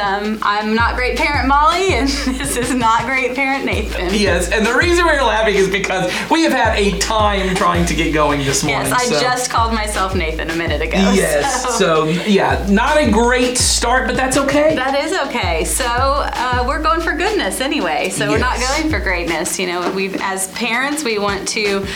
um, I'm not great parent Molly, and this is not great parent Nathan. Yes, and the reason we're laughing is because we have had a time trying to get going this morning. Yes, I so- just called myself Nathan a minute ago. Yes, so yeah, not a great start, but that's okay. That is okay. So uh, we're going for goodness anyway. So we're not going for greatness. You know, we as parents we want to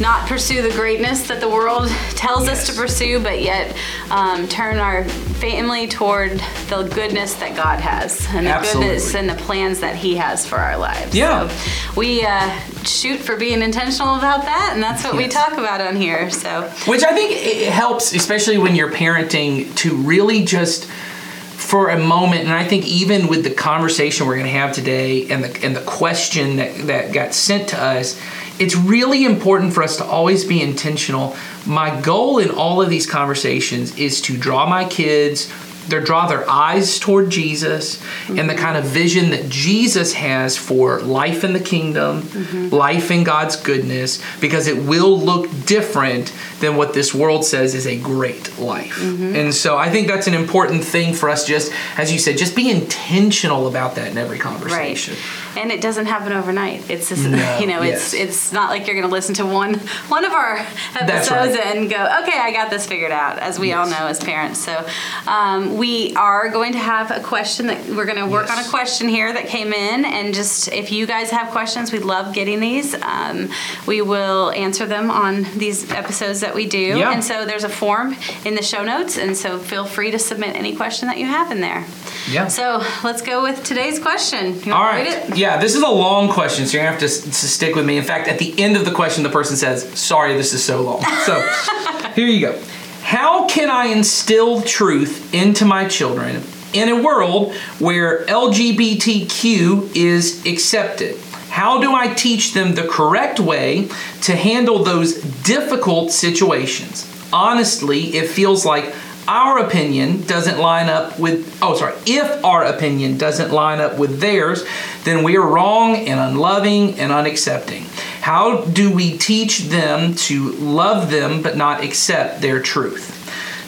not pursue the greatness that the world tells us to pursue, but yet um, turn our family toward the goodness that God has and the goodness and the plans that He has for our lives. Yeah. So we uh, shoot for being intentional about that, and that's what we talk about on here. So Which I think it helps, especially when you're parenting, to really just for a moment, and I think even with the conversation we're going to have today and the and the question that that got sent to us, it's really important for us to always be intentional. My goal in all of these conversations is to draw my kids they draw their eyes toward Jesus and the kind of vision that Jesus has for life in the kingdom, mm-hmm. life in God's goodness, because it will look different than what this world says is a great life. Mm-hmm. And so I think that's an important thing for us just as you said, just be intentional about that in every conversation. And it doesn't happen overnight. It's just, No, you know, yes. it's it's not like you're going to listen to one one of our episodes right. and go, okay, I got this figured out. As we all know as parents, so um, we are going to have a question that we're going to work on a question here that came in, and just if you guys have questions, we love getting these. Um, we will answer them on these episodes that we do, Yeah. and so there's a form in the show notes, and so feel free to submit any question that you have in there. Yeah. So let's go with today's question. You All want to read right. Yeah, this is a long question, so you're gonna have to, to stick with me. In fact, at the end of the question, the person says, "Sorry, this is so long." So, here you go. How can I instill truth into my children in a world where LGBTQ is accepted? How do I teach them the correct way to handle those difficult situations? Honestly, it feels like our opinion doesn't line up with oh sorry if our opinion doesn't line up with theirs then we are wrong and unloving and unaccepting. How do we teach them to love them but not accept their truth?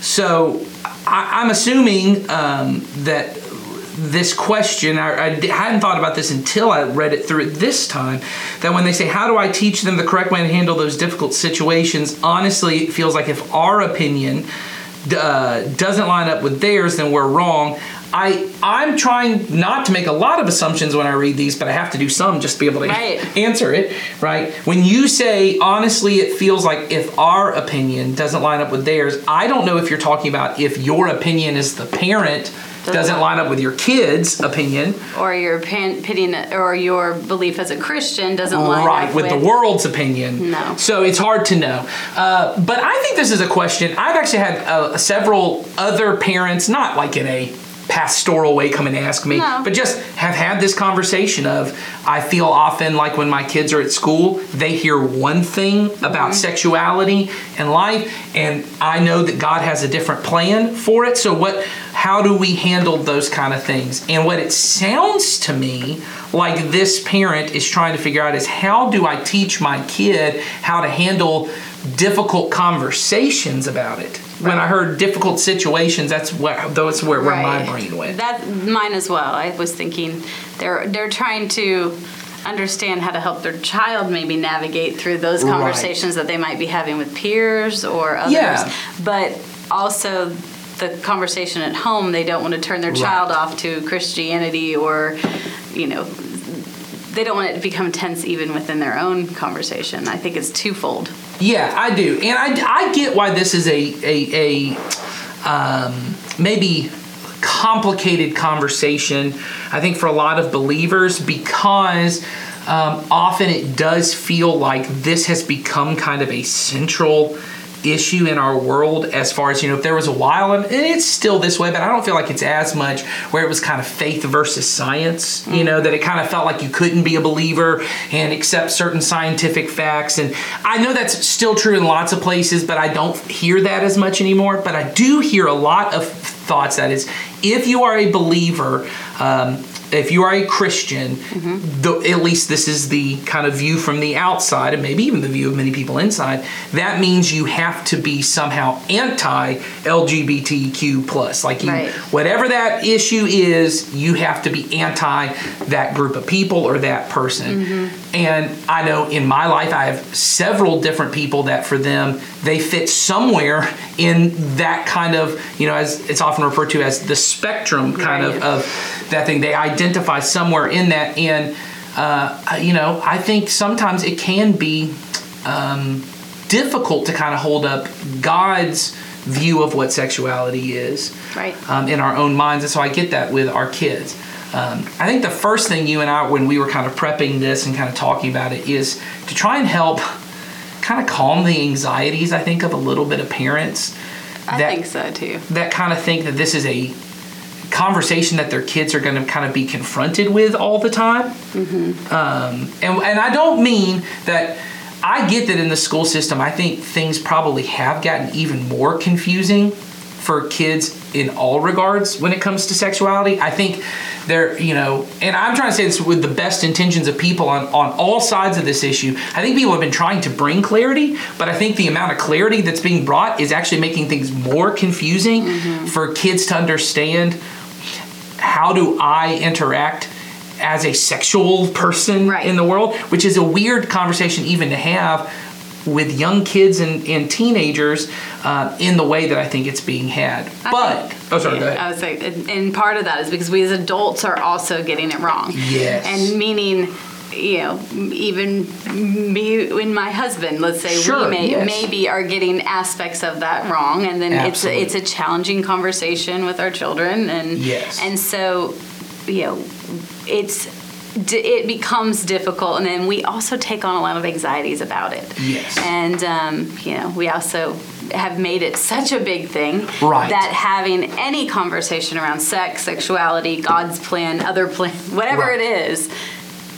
So I, i'm assuming um, that this question I, I hadn't thought about this until i read it through it this time that when they say how do i teach them the correct way to handle those difficult situations? Honestly it feels like if our opinion uh, doesn't line up with theirs, then we're wrong. I I'm trying not to make a lot of assumptions when I read these, but I have to do some just to be able to Right. answer it. Right? When you say honestly, it feels like if our opinion doesn't line up with theirs, I don't know if you're talking about if your opinion as the parent doesn't line up with your kid's opinion. or your opinion or your belief as a Christian doesn't line right up with, the world's opinion No. so it's hard to know uh, but i think this is a question i've actually had uh, several other parents not like in a pastoral way come and ask me. No. but just have had this conversation of i feel often like when my kids are at school they hear one thing mm-hmm. about sexuality and life and i know that god has a different plan for it. So what how do we handle those kind of things? And what it sounds to me like this parent is trying to figure out is how do i teach my kid how to handle difficult conversations about it when i heard difficult situations that's what that's where, where my brain went That mine as well. I was thinking they're they're trying to understand how to help their child maybe navigate through those Right. conversations that they might be having with peers or others. Yeah. But also the conversation at home, they don't want to turn their child off to Christianity or, you know, they don't want it to become tense even within their own conversation. I think it's twofold. Yeah, I do, and I, I get why this is a a, a um, maybe complicated conversation. I think for a lot of believers because um, often it does feel like this has become kind of a central issue in our world as far as you know if there was a while and it's still this way but i don't feel like it's as much where it was kind of faith versus science you know that it kind of felt like you couldn't be a believer and accept certain scientific facts and i know that's still true in lots of places but i don't hear that as much anymore but i do hear a lot of thoughts that is if you are a believer um, if you are a Christian, mm-hmm. the, at least this is the kind of view from the outside, and maybe even the view of many people inside. That means you have to be somehow anti LGBTQ plus, like you, Right. whatever that issue is, you have to be anti that group of people or that person. Mm-hmm. And I know in my life, I have several different people that for them, they fit somewhere in that kind of, you know, as it's often referred to as the spectrum kind Right. of, of that thing. They identify somewhere in that. And, uh, you know, I think sometimes it can be um, difficult to kind of hold up God's view of what sexuality is Right. um, in our own minds. And so I get that with our kids. Um, I think the first thing you and I, when we were kind of prepping this and kind of talking about it, is to try and help kind of calm the anxieties, I think, of a little bit of parents I think so too. that kind of think that this is a conversation that their kids are going to kind of be confronted with all the time. Um, and, and I don't mean that I get that in the school system, I think things probably have gotten even more confusing for kids in all regards when it comes to sexuality. I think they're, you know, and I'm trying to say this with the best intentions of people on, on all sides of this issue. I think people have been trying to bring clarity, but I think the amount of clarity that's being brought is actually making things more confusing for kids to understand how do I interact as a sexual person Right. in the world, which is a weird conversation even to have with young kids and, and teenagers uh, in the way that I think it's being had. I but think- oh, sorry, yeah, go ahead. I say, and- and part of that is because we as adults are also getting it wrong. Yes. And meaning, you know, even me and my husband, let's say Sure, we may yes. maybe are getting aspects of that wrong, and then it's a, it's a challenging conversation with our children, and Yes. and so, you know, it's it becomes difficult, and then we also take on a lot of anxieties about it. Yes. And um, you know, we also have made it such a big thing Right. that having any conversation around sex, sexuality, God's plan, other plan, whatever Right. it is,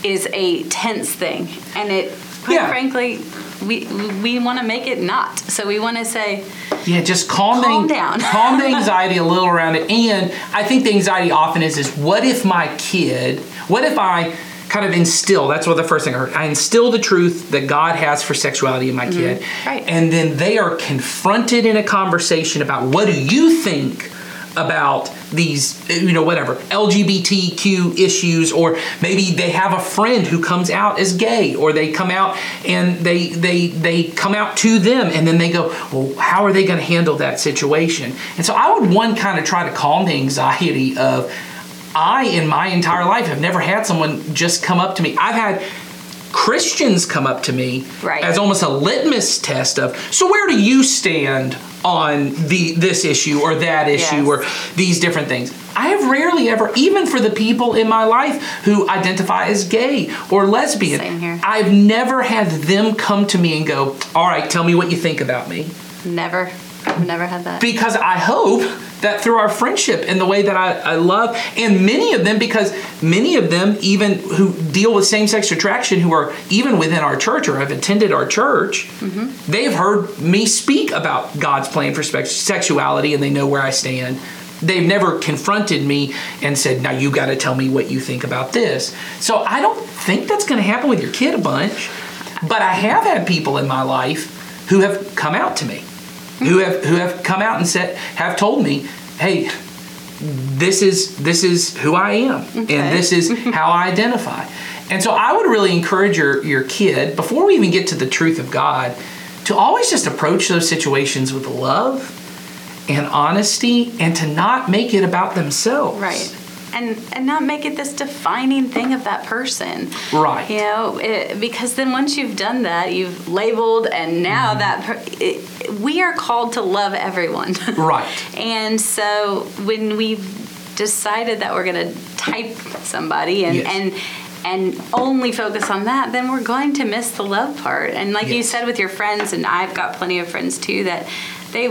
is a tense thing. And it, quite Yeah. frankly, we we want to make it not. So we want to say, Yeah, just calm, Calm the, down. calm the anxiety a little around it. And I think the anxiety often is is what if my kid, what if I kind of instill, that's what the first thing I heard. I instill the truth that God has for sexuality in my kid. Mm-hmm. Right. And then they are confronted in a conversation about what do you think about these, you know, whatever, LGBTQ issues, or maybe they have a friend who comes out as gay, or they come out and they they they come out to them, and then they go, well, how are they going to handle that situation? And so I would one kind of try to calm the anxiety of, I in my entire life have never had someone just come up to me. I've had Christians come up to me Right. as almost a litmus test of so where do you stand on the this issue or that issue Yes. or these different things i have rarely ever even for the people in my life who identify as gay or lesbian i've never had them come to me and go all right tell me what you think about me never, I've never had that. because I hope that through our friendship and the way that I, I love, and many of them, because many of them, even who deal with same sex attraction, who are even within our church or have attended our church, mm-hmm. they've heard me speak about God's plan for sexuality and they know where I stand. They've never confronted me and said, Now you got to tell me what you think about this. So I don't think that's going to happen with your kid a bunch, but I have had people in my life who have come out to me who have who have come out and said have told me, hey, this is this is who I am Okay. and this is how I identify. And so I would really encourage your your kid before we even get to the truth of God to always just approach those situations with love and honesty and to not make it about themselves. Right. And, and not make it this defining thing of that person. Right. You know, it, because then once you've done that, you've labeled, and now Mm-hmm. that per, it, we are called to love everyone. Right. and so when we've decided that we're going to type somebody and, Yes. and and only focus on that, then we're going to miss the love part. And like you said with your friends, and I've got plenty of friends too, that they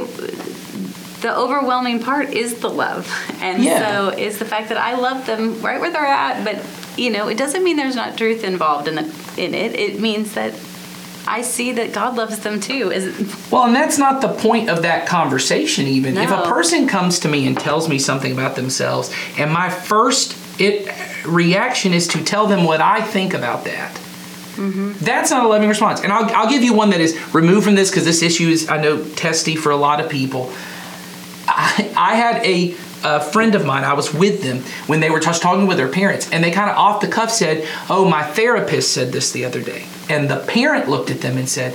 the overwhelming part is the love. And Yeah. so is the fact that I love them right where they're at, but you know, it doesn't mean there's not truth involved in the in it. It means that I see that God loves them too. Is Well, and that's not the point of that conversation, even. If a person comes to me and tells me something about themselves, and my first it reaction is to tell them what I think about that. Mm-hmm. That's not a loving response. And I'll, I'll give you one that is removed from this because this issue is, I know, testy for a lot of people. I, I had a, a friend of mine, I was with them when they were just talking with their parents, and they kind of off the cuff said, Oh, my therapist said this the other day. And the parent looked at them and said,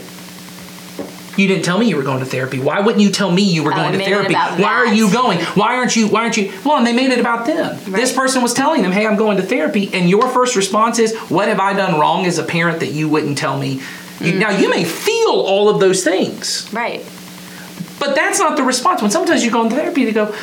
you didn't tell me you were going to therapy. Why wouldn't you tell me you were Oh, going to therapy? Why are you going? Why aren't you? Why aren't you? Well, and they made it about them. This person was telling them, "Hey, I'm going to therapy," and your first response is, "What have I done wrong as a parent that you wouldn't tell me?" You- Mm. Now you may feel all of those things, Right. But that's not the response. When sometimes you go into therapy, they go,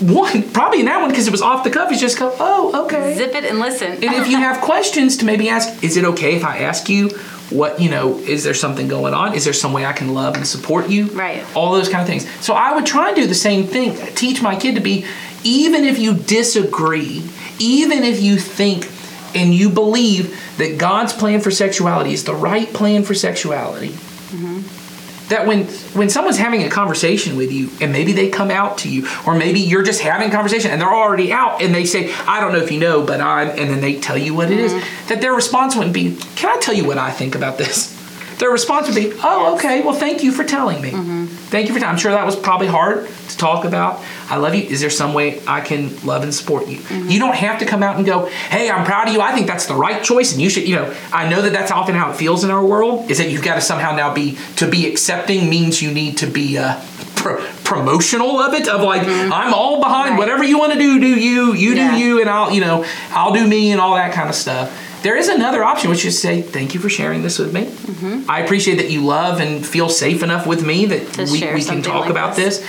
one probably in that one because it was off the cuff. You just go, "Oh, okay." Zip it and listen. And if you have questions, to maybe ask, is it okay if I ask you what, you know, is there something going on? Is there some way I can love and support you? Right. All those kind of things. So I would try and do the same thing. Teach my kid to be, even if you disagree, even if you think and you believe that God's plan for sexuality is the right plan for sexuality, that when when someone's having a conversation with you and maybe they come out to you or maybe you're just having a conversation and they're already out and they say i don't know if you know but i'm and then they tell you what it is, mm-hmm. that their response wouldn't be can i tell you what i think about this? Their response would be oh okay well thank you for telling me. Mm-hmm. Thank you for telling i'm sure that was probably hard to talk about i love you. Is there some way i can love and support you? You don't have to come out and go hey i'm proud of you. I think that's the right choice and you should you know i know that that's often how it feels in our world is that you've got to somehow now be to be accepting means you need to be uh, pro- promotional of it of like i'm all behind. Right. whatever you want to do do you. You Yeah. do you and i'll you know i'll do me and all that kind of stuff. There is another option which is to say thank you for sharing this with me. Mm-hmm. i appreciate that you love and feel safe enough with me that To we, we can talk like about this. this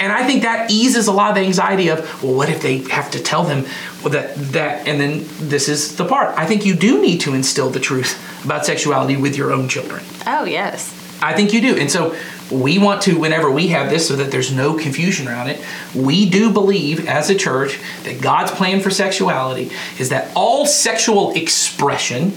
and I think that eases a lot of the anxiety of, well, what if they have to tell them well, that that and then this is the part. I think you do need to instill the truth about sexuality with your own children. oh yes. I think you do. And so we want to, whenever we have this, so that there's no confusion around it, we do believe as a church that God's plan for sexuality is that all sexual expression,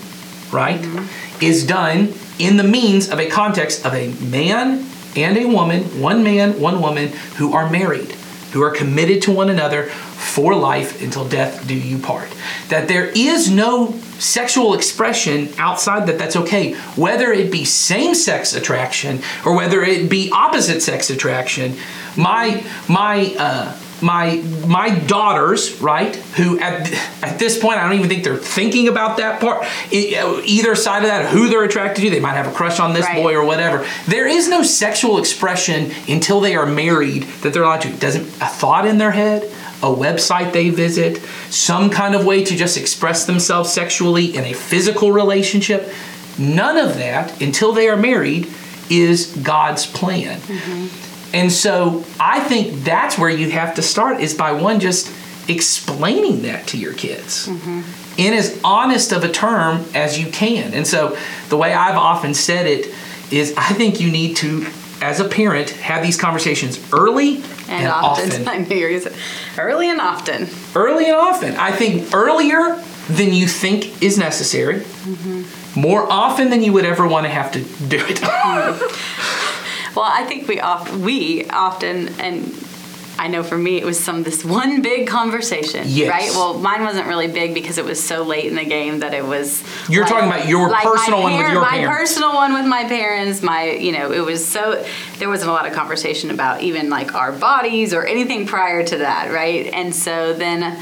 right, mm-hmm. is done in the means of a context of a man and a woman, one man, one woman, who are married, who are committed to one another for life until death do you part. That there is no sexual expression outside that that's okay, whether it be same sex attraction or whether it be opposite sex attraction. My, my, uh, my my daughters, right? Who at at this point I don't even think they're thinking about that part. E- uh, Either side of that, who they're attracted to, they might have a crush on this Right. boy or whatever. There is no sexual expression until they are married that they're allowed to. Doesn't a thought in their head, a website they visit, some kind of way to just express themselves sexually in a physical relationship. None of that until they are married is God's plan. Mm-hmm. And so I think that's where you have to start is by one just explaining that to your kids mm-hmm. in as honest of a term as you can. And so the way I've often said it is I think you need to as a parent have these conversations early And, often. I knew you were gonna early and often. early and often. I think earlier than you think is necessary. Mm-hmm. More often than you would ever want to have to do it. Mm-hmm. Well, I think we oft, we often and I know for me it was some this one big conversation, Yes. right? Well, mine wasn't really big because it was so late in the game that it was. You're talking about your my personal one with parent- your my parents. personal one with my parents. My, you know, it was so there wasn't a lot of conversation about even like our bodies or anything prior to that, right? And so then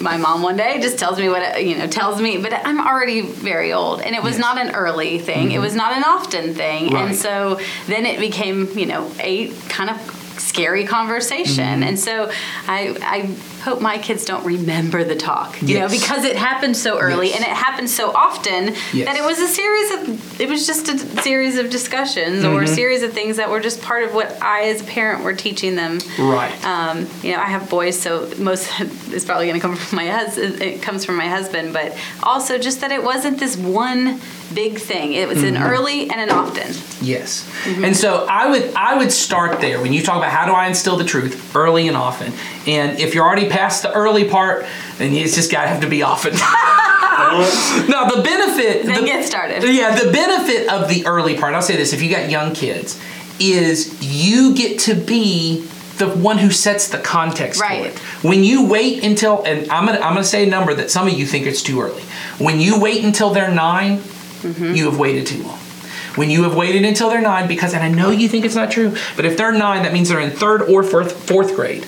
my mom one day just tells me what you know tells me but i'm already very old and it was Yes. not an early thing it mm-hmm. was not an often thing Right. and so then it became you know a kind of scary conversation Mm-hmm. and so i i hope my kids don't remember the talk you know because it happened so early Yes. and it happened so often Yes. that it was a series of it was just a series of discussions or a Mm-hmm. series of things that were just part of what i as a parent were teaching them right. um, you know, I have boys, so most is probably going to come from my husband. It comes from my husband, but also just that it wasn't this one big thing. It was Mm-hmm. an early and an often. Yes. And so I would I would start there when you talk about how do I instill the truth early and often. And if you're already past the early part, then it's just got to have to be often. now the benefit Then the, get started. Yeah, the benefit of the early part, I'll say this, if you got young kids, is you get to be the one who sets the context Right. for it. When you wait until, and I'm gonna I'm gonna say a number that some of you think it's too early. When you wait until they're 9 you have waited too long. When you have waited until they're nine, because and I know you think it's not true, but if they're nine, that means they're in third or fourth fourth grade.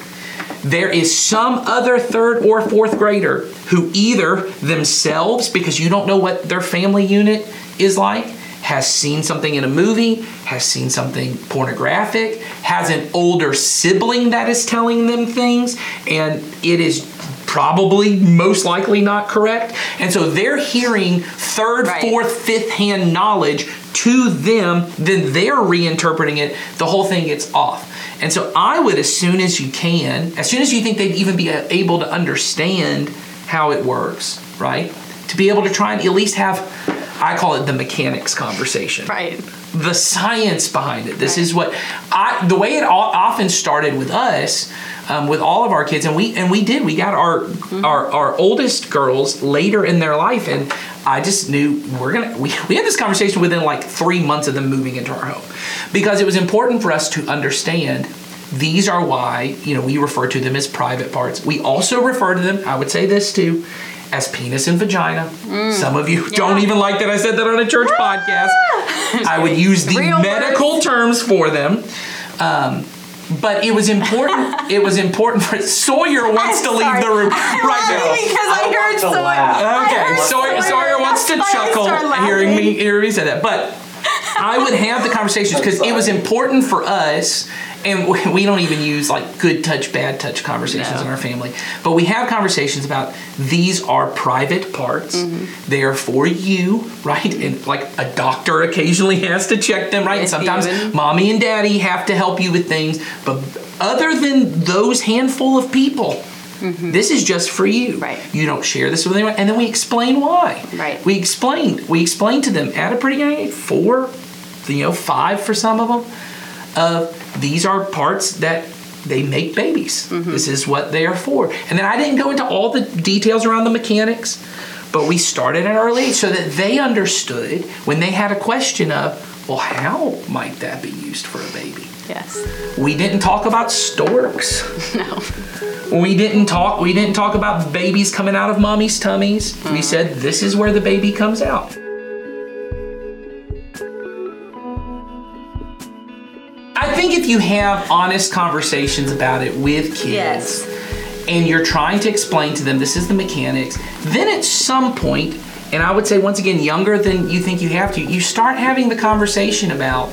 There is some other third or fourth grader who either themselves, because you don't know what their family unit is like, has seen something in a movie, has seen something pornographic, has an older sibling that is telling them things, and it is probably most likely not correct. And so they're hearing third, Right. fourth, fifth hand knowledge to them, then they're reinterpreting it. The whole thing gets off. And so I would, as soon as you can, as soon as you think they'd even be uh, able to understand how it works, right? To be able to try and at least have, I call it the mechanics conversation Right. the science behind it. This is what I the way it often started with us, um, with all of our kids, and we and we did. We got our our our oldest girls later in their life, and I just knew we're gonna. We, we had this conversation within like three months of them moving into our home, because it was important for us to understand. These are why you know we refer to them as private parts. We also refer to them. I would say this too. As penis and vagina. Some of you don't even like that I said that on a church podcast. I would use the Real medical terms for them. Um, but it was important. it was important for Sawyer wants to I'm leave sorry. the room right now. because I, I heard want Sawyer. laugh. I heard Sawyer, Sawyer wants to That's why I chuckle hearing me laughing. hearing me say that. But I would have the conversations because it was important for us, and we- don't even use like good touch, bad touch conversations No. in our family. But we have conversations about these are private parts. Mm-hmm. They are for you, right? And like a doctor occasionally has to check them, right? And sometimes even. mommy and daddy have to help you with things. But other than those handful of people, this is just for you. Mm-hmm. Right. You don't share this with anyone, and then we explain why. Right. We explained. We explained to them at a pretty young age, four, you know, five for some of them. Of these are parts that they make babies. Mm-hmm. This is what they are for. And then I didn't go into all the details around the mechanics, but we started at an early age so that they understood when they had a question of, well, how might that be used for a baby? Yes. We didn't talk about storks. No. We didn't talk. We didn't talk about babies coming out of mommy's tummies. We said this is where the baby comes out. Think if you have honest conversations about it with kids, Yes. and you're trying to explain to them this is the mechanics, then at some point, and I would say once again, younger than you think you have to, you start having the conversation about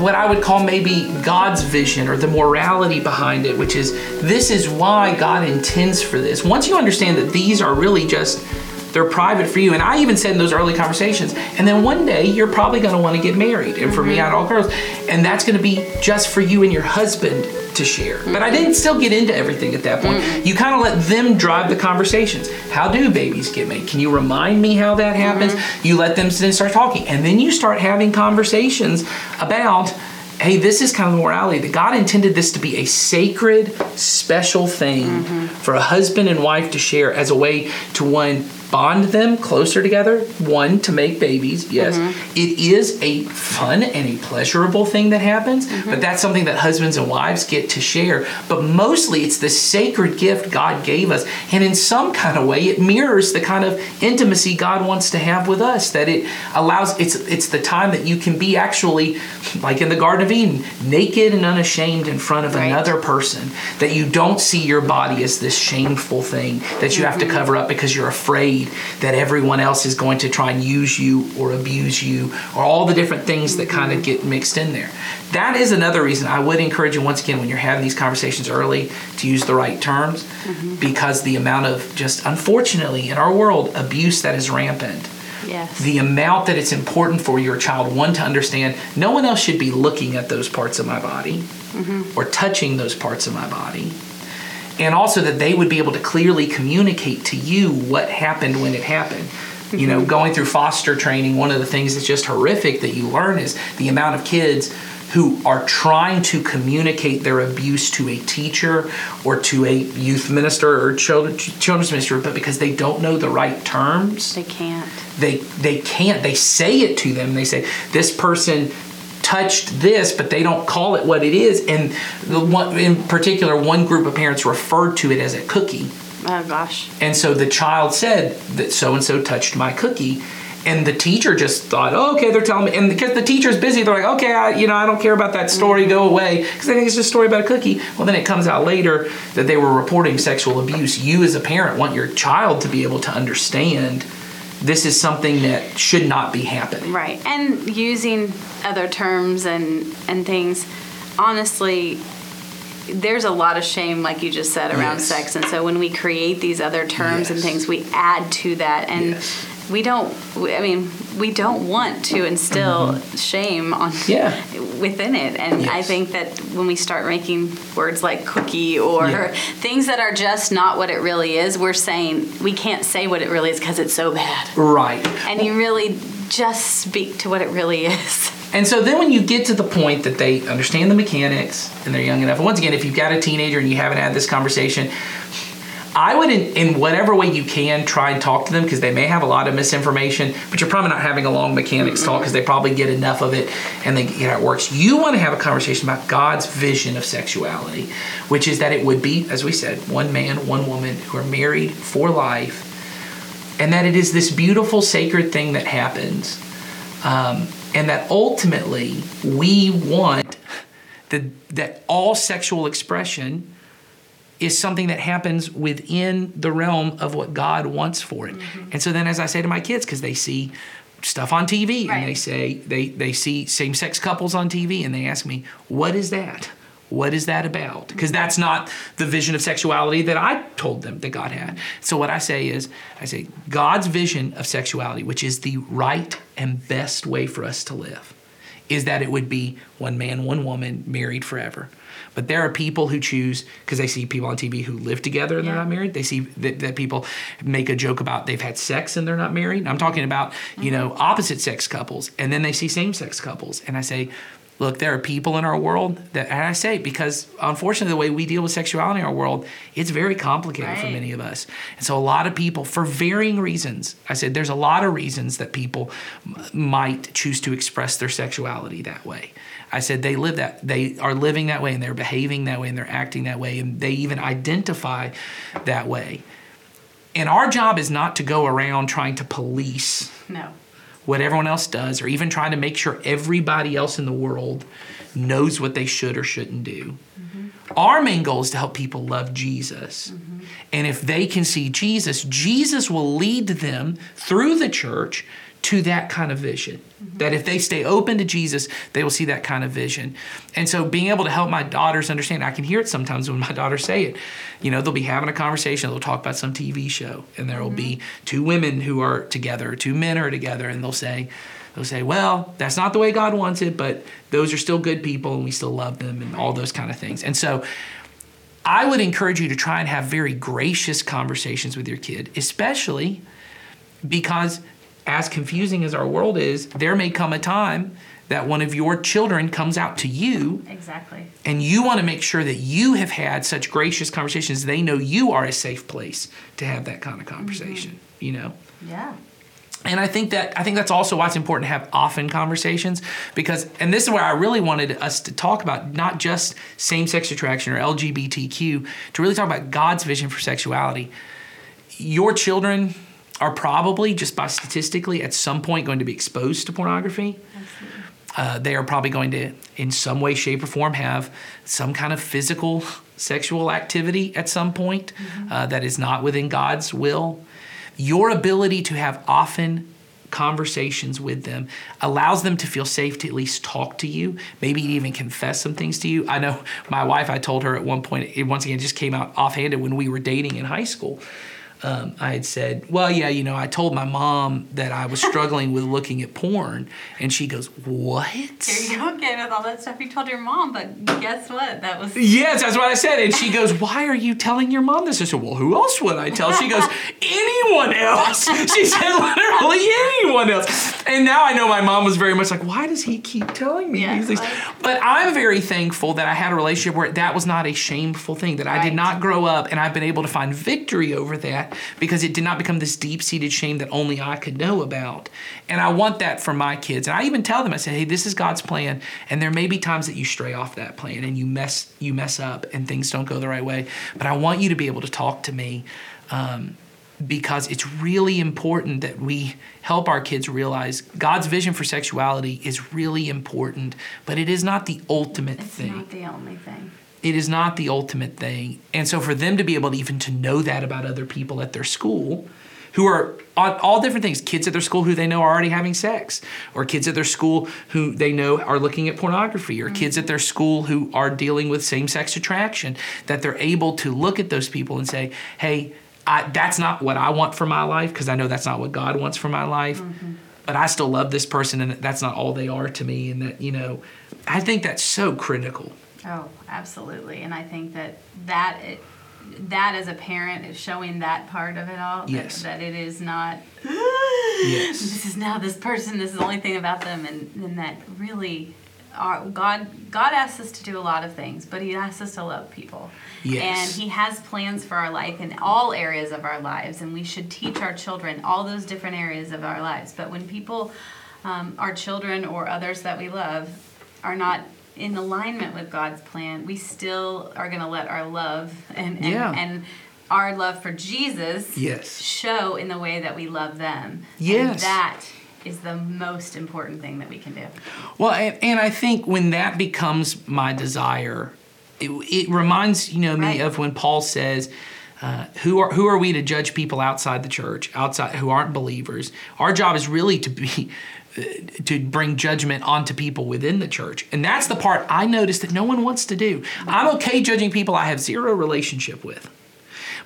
what I would call maybe God's vision or the morality behind it, which is this is why God intends for this. Once you understand that these are really just they're private for you, and I even said in those early conversations, and then one day you're probably going to want to get married, and for me, I had all girls, and that's going to be just for you and your husband to share. But I didn't still get into everything at that point. Mm-hmm. You kind of let them drive the conversations. How do babies get made? Can you remind me how that happens? Mm-hmm. You let them start talking, and then you start having conversations about hey, this is kind of the morality that God intended this to be a sacred, special thing mm-hmm. for a husband and wife to share as a way to one bond them closer together, one to make babies. Yes, mm-hmm. it is a fun and a pleasurable thing that happens, mm-hmm. but that's something that husbands and wives get to share. But mostly, it's the sacred gift God gave us, and in some kind of way, it mirrors the kind of intimacy God wants to have with us. That it allows. It's it's the time that you can be actually, like in the Garden of Eden, naked and unashamed in front of Right. another person. That you don't see your body as this shameful thing that you have to mm-hmm. cover up because you're afraid that everyone else is going to try and use you or abuse you or all the different things that kind of get mixed in there. That is another reason I would encourage you once again when you're having these conversations early to use the right terms. Mm-hmm. Because the amount of just unfortunately in our world abuse that is rampant. Yes. the amount that it's important for your child one to understand no one else should be looking at those parts of my body mm-hmm. or touching those parts of my body and also that they would be able to clearly communicate to you what happened when it happened. You know mm-hmm. going through foster training one of the things that's just horrific that you learn is the amount of kids who are trying to communicate their abuse to a teacher or to a youth minister or children, children's minister but because they don't know the right terms. They can't. they they can't. They say it to them. They say this person touched this, but they don't call it what it is. And the one, in particular, one group of parents referred to it as a cookie. Oh gosh. And so the child said that so and so touched my cookie. And the teacher just thought, oh, okay, they're telling me. And because the teacher's busy, they're like, okay, I, you know, I don't care about that story, mm. go away. Because they think it's just a story about a cookie. Well, then it comes out later that they were reporting sexual abuse. You, as a parent, want your child to be able to understand this is something that should not be happening. Right. And using other terms and and things, honestly, there's a lot of shame, like you just said, around Yes. sex. And so when we create these other terms and things, we add to that. And Yes. We don't, I mean, we don't want to instill shame on Mm-hmm. Yeah. within it. And I think that when we start making words like cookie or Yeah. things that are just not what it really is, we're saying we can't say what it really is because it's so bad. Right. And you really just speak to what it really is. And so then when you get to the point that they understand the mechanics and they're young enough, and once again, if you've got a teenager and you haven't had this conversation, I would, in, in whatever way you can, try and talk to them because they may have a lot of misinformation, but you're probably not having a long mechanics talk because they probably get enough of it and they get how it works. You want to have a conversation about God's vision of sexuality, which is that it would be, as we said, one man, one woman who are married for life, and that it is this beautiful, sacred thing that happens um, and that ultimately we want the, that all sexual expression is something that happens within the realm of what God wants for it. Mm-hmm. And so then as I say to my kids cuz they see stuff on TV and they say they they see same-sex couples on TV and they ask me, "What is that?" What is that about? Because that's not the vision of sexuality that I told them that God had. So what I say is, I say God's vision of sexuality, which is the right and best way for us to live, is that it would be one man, one woman, married forever. But there are people who choose because they see people on TV who live together and they're not married. They see that, that people make a joke about they've had sex and they're not married. I'm talking about you know mm-hmm. opposite sex couples, and then they see same sex couples, and I say, look, there are people in our world that, and I say because unfortunately the way we deal with sexuality in our world, it's very complicated for many of us, and so a lot of people for varying reasons. I said there's a lot of reasons that people m- might choose to express their sexuality that way. I said they live that they are living that way and they're behaving that way and they're acting that way and they even identify that way. And our job is not to go around trying to police No. what everyone else does or even trying to make sure everybody else in the world knows what they should or shouldn't do. Mm-hmm. Our main goal is to help people love Jesus. Mm-hmm. And if they can see Jesus, Jesus will lead them through the church to that kind of vision. Mm-hmm. That if they stay open to Jesus, they will see that kind of vision. And so being able to help my daughters understand, I can hear it sometimes when my daughters say it. You know, they'll be having a conversation, they'll talk about some TV show, and there will be mm-hmm. two women who are together, two men are together, and they'll say, they'll say, well, that's not the way God wants it, but those are still good people and we still love them and all those kind of things. And so I would encourage you to try and have very gracious conversations with your kid, especially because as confusing as our world is, there may come a time that one of your children comes out to you Exactly. and you want to make sure that you have had such gracious conversations they know you are a safe place to have that kind of mm-hmm. conversation you know Yeah. and I think that I think that's also why it's important to have often conversations because and this is where I really wanted us to talk about not just same-sex attraction or LGBTQ to really talk about God's vision for sexuality. Your children are probably just by statistically at some point going to be exposed to pornography. Uh, they are probably going to, in some way, shape, or form, have some kind of physical sexual activity at some point uh, that is not within God's will. Your ability to have often conversations with them allows them to feel safe to at least talk to you, maybe even confess some things to you. I know my wife, I told her at one point, it once again just came out offhanded when we were dating in high school. Um, I had said, Well, yeah, you know, I told my mom that I was struggling with looking at porn. And she goes, What? Here you go again with all that stuff you told your mom, but guess what? That was Yes, that's what I said. And she goes, Why are you telling your mom this? I said, Well, who else would I tell? She goes, Anyone else. She said, Literally anyone else. And now I know my mom was very much like, Why does he keep telling me Yeah, these things? like- But I'm very thankful that I had a relationship where that was not a shameful thing, that I did not grow up and I've been able to find victory over that that because it did not become this deep seated shame that only I could know about. And I want that for my kids. And I even tell them, I say, hey, this is God's plan. And there may be times that you stray off that plan and you mess you mess up and things don't go the right way. But I want you to be able to talk to me. Um, because it's really important that we help our kids realize God's vision for sexuality is really important, but it is not the ultimate It's thing It's not the only thing. It is not the ultimate thing. And so for them to be able to even to know that about other people at their school who are on all different things, kids at their school who they know are already having sex, or kids at their school who they know are looking at pornography, or kids at their school who are dealing with same-sex attraction, that they're able to look at those people and say, "Hey, I, that's not what I want for my life because I know that's not what God wants for my life." But I still love this person, and that's not all they are to me. And that, you know, I think that's so critical. Oh, absolutely. And I think that that it, that as a parent is showing that part of it all. that- Yes. That, it is not. Yes. This is now this person. This is the only thing about them, and, and that really, our, God God asks us to do a lot of things, but He asks us to love people. Yes. And He has plans for our life in all areas of our lives, and we should teach our children all those different areas of our lives. But when people, um, our children or others that we love, are not in alignment with God's plan, we still are going to let our love and and, Yeah. and our love for Jesus Yes. show in the way that we love them. And Yes. that is the most important thing that we can do. Well, and, and I think when that becomes my desire, it, it reminds you know me Right. of when Paul says, uh, "Who are who are we to judge people outside the church, outside who aren't believers? Our job is really to be." To bring judgment onto people within the church. And that's the part I notice that no one wants to do. I'm okay judging people I have zero relationship with.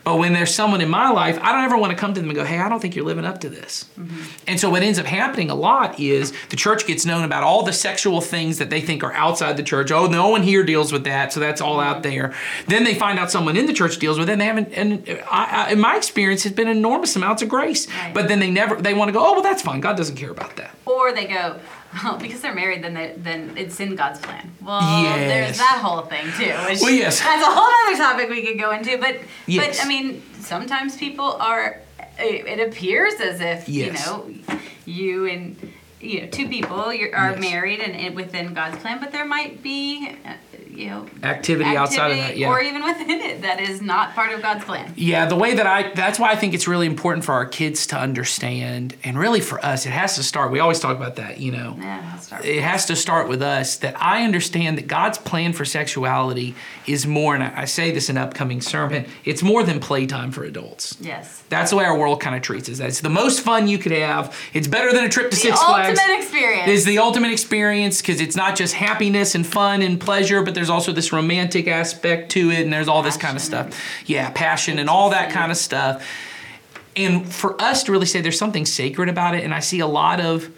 But when there's someone in my life, I don't ever want to come to them and go, hey, I don't think you're living up to this. Mm-hmm. And so what ends up happening a lot is the church gets known about all the sexual things that they think are outside the church. Oh, no one here deals with that, so that's all out mm-hmm. there. Then they find out someone in the church deals with it, and they haven't. And I, I, in my experience, has been enormous amounts of grace. Right. But then they never. They want to go. Oh, well, that's fine. God doesn't care about that. Or they go, well, because they're married, then they, then it's in God's plan. Well, Yes. there's that whole thing too. which- Well, yes. that's a whole other topic we could go into. But Yes. but I mean, sometimes people are. It, it appears as if Yes. you know, you and you know, two people are married and, and within God's plan, but there might be, you know, Activity outside of that, yeah. or even within it that is not part of God's plan. Yeah, the way that I, that's why I think it's really important for our kids to understand, and really for us, it has to start. We always talk about that, you know. Yeah. It has to start with us that I understand that God's plan for sexuality is more, and I say this in an upcoming sermon, it's more than playtime for adults. yes. That's the way our world kind of treats us. It's the most fun you could have. It's better than a trip to The Six Flags. ultimate experience. It's the ultimate experience because it's not just happiness and fun and pleasure, but there's also this romantic aspect to it, and there's all this kind of stuff. Yeah, passion and all that kind of stuff. And for us to really say there's something sacred about it, and I see a lot of,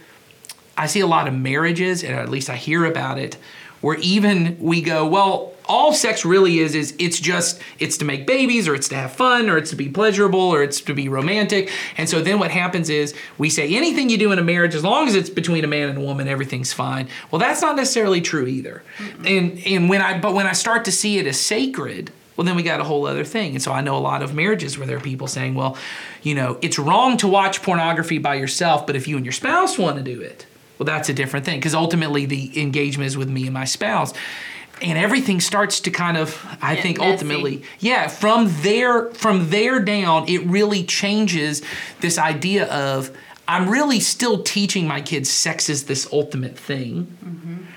I see a lot of marriages, and at least I hear about it, where even we go, well, all sex really is is it's just it's to make babies or it's to have fun or it's to be pleasurable or it's to be romantic. And so then what happens is we say anything you do in a marriage as long as it's between a man and a woman everything's fine. Well that's not necessarily true either. And and when i but when i start to see it as sacred well then we got a whole other thing. And so i know a lot of marriages where there are people saying well you know it's wrong to watch pornography by yourself but if you and your spouse want to do it well that's a different thing. Because ultimately the engagement is with me and my spouse and everything starts to kind of i think messy. ultimately yeah from there from there down it really changes this idea of i'm really still teaching my kids sex is this ultimate thing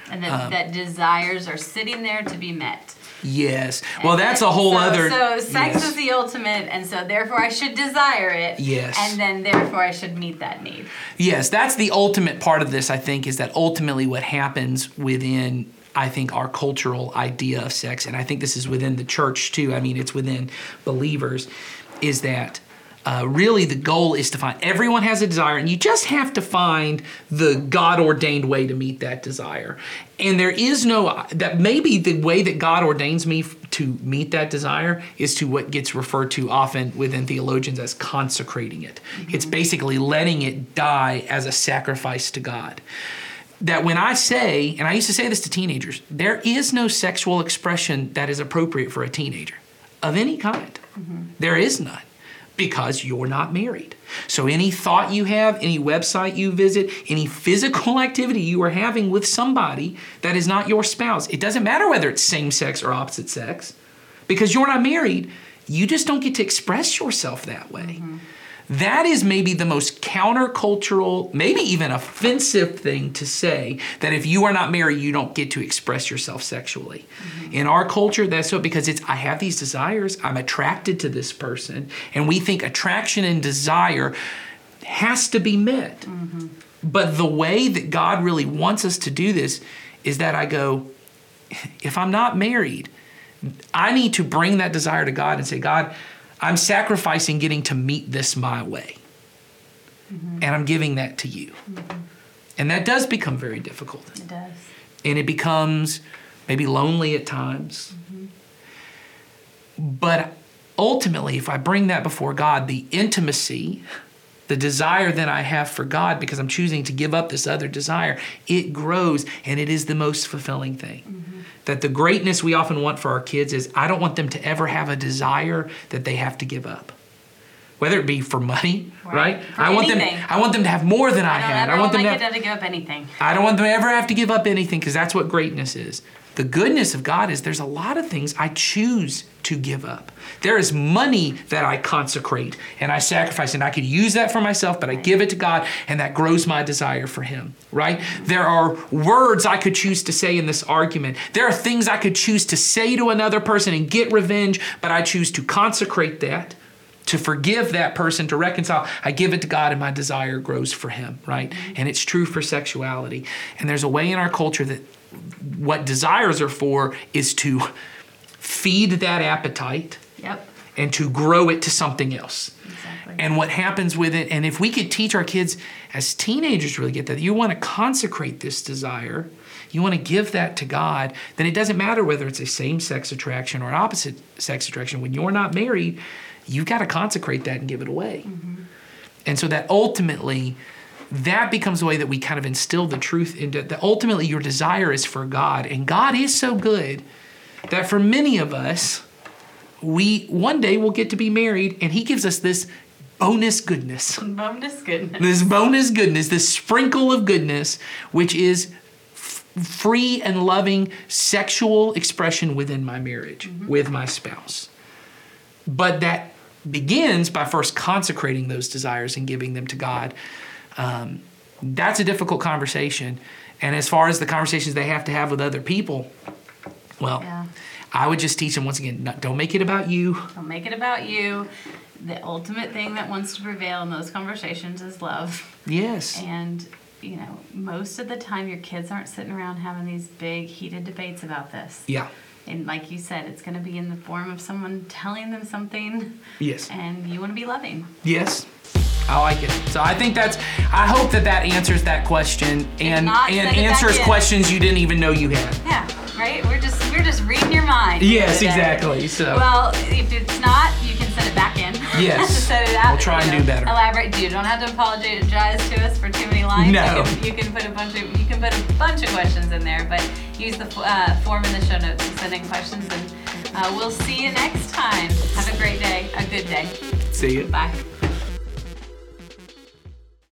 and that, Um, that desires are sitting there to be met. yes well that's a whole so, other So sex yes. is the ultimate, and so therefore I should desire it. Yes. And then therefore I should meet that need. Yes, that's the ultimate part of this, I think, is that ultimately what happens within, I think, our cultural idea of sex, and I think this is within the church too, I mean, it's within believers, is that. Uh, really, the goal is to find everyone has a desire, and you just have to find the God ordained way to meet that desire. And there is no, that maybe the way that God ordains me to meet that desire is to what gets referred to often within theologians as consecrating it. It's basically letting it die as a sacrifice to God. That when I say, and I used to say this to teenagers, there is no sexual expression that is appropriate for a teenager of any kind. There is none. because you're not married. So, any thought you have, any website you visit, any physical activity you are having with somebody that is not your spouse, it doesn't matter whether it's same sex or opposite sex, because you're not married, you just don't get to express yourself that way. Mm-hmm. That is maybe the most countercultural, maybe even offensive thing to say that if you are not married, you don't get to express yourself sexually. Mm-hmm. In our culture, that's so because it's I have these desires, I'm attracted to this person, and we think attraction and desire has to be met. Mm-hmm. But the way that God really wants us to do this is that I go, if I'm not married, I need to bring that desire to God and say, God, I'm sacrificing getting to meet this my way. Mm-hmm. And I'm giving that to you. Mm-hmm. And that does become very difficult. It does. And it becomes maybe lonely at times. Mm-hmm. But ultimately, if I bring that before God, the intimacy, the desire that I have for God because I'm choosing to give up this other desire, it grows and it is the most fulfilling thing. That the greatness we often want for our kids is I don't want them to ever have a desire that they have to give up. Whether it be for money, right? right? For I want them. I want them to have more than I, I had. I want them to, have, to give up anything. I don't want them to ever have to give up anything because that's what greatness is. The goodness of God is there's a lot of things I choose to give up. There is money that I consecrate and I sacrifice, and I could use that for myself, but I give it to God, and that grows my desire for Him, right? There are words I could choose to say in this argument. There are things I could choose to say to another person and get revenge, but I choose to consecrate that to forgive that person, to reconcile. I give it to God and my desire grows for Him, right? Mm-hmm. And it's true for sexuality. And there's a way in our culture that what desires are for is to feed that appetite yep. and to grow it to something else. Exactly. And what happens with it, and if we could teach our kids as teenagers really get that, you want to consecrate this desire, you want to give that to God, then it doesn't matter whether it's a same sex attraction or an opposite sex attraction. When you're not married, you've got to consecrate that and give it away. Mm-hmm. And so that ultimately, that becomes the way that we kind of instill the truth into that ultimately your desire is for God. And God is so good that for many of us, we one day will get to be married and He gives us this bonus goodness. Bonus goodness. This bonus goodness, this sprinkle of goodness, which is f- free and loving sexual expression within my marriage mm-hmm. with my spouse. But that begins by first consecrating those desires and giving them to God um, that's a difficult conversation. And as far as the conversations they have to have with other people, well, yeah. I would just teach them once again don't make it about you. Don't make it about you. The ultimate thing that wants to prevail in those conversations is love. Yes. And, you know, most of the time your kids aren't sitting around having these big, heated debates about this. Yeah. And like you said, it's going to be in the form of someone telling them something. Yes. And you want to be loving. Yes. I like it. So I think that's. I hope that that answers that question and not, and answers questions you didn't even know you had. Yeah. Right. We're just we're just reading your mind. Yes, exactly. So. Well, if it's not, you can send it back in. Yes. set it out. We'll try and do better. Elaborate. You don't have to apologize to us for too many lines. No. You can, you can put a bunch of you can put a bunch of questions in there, but use the uh, form in the show notes to send in questions, and uh, we'll see you next time. Have a great day. A good day. See you. Bye.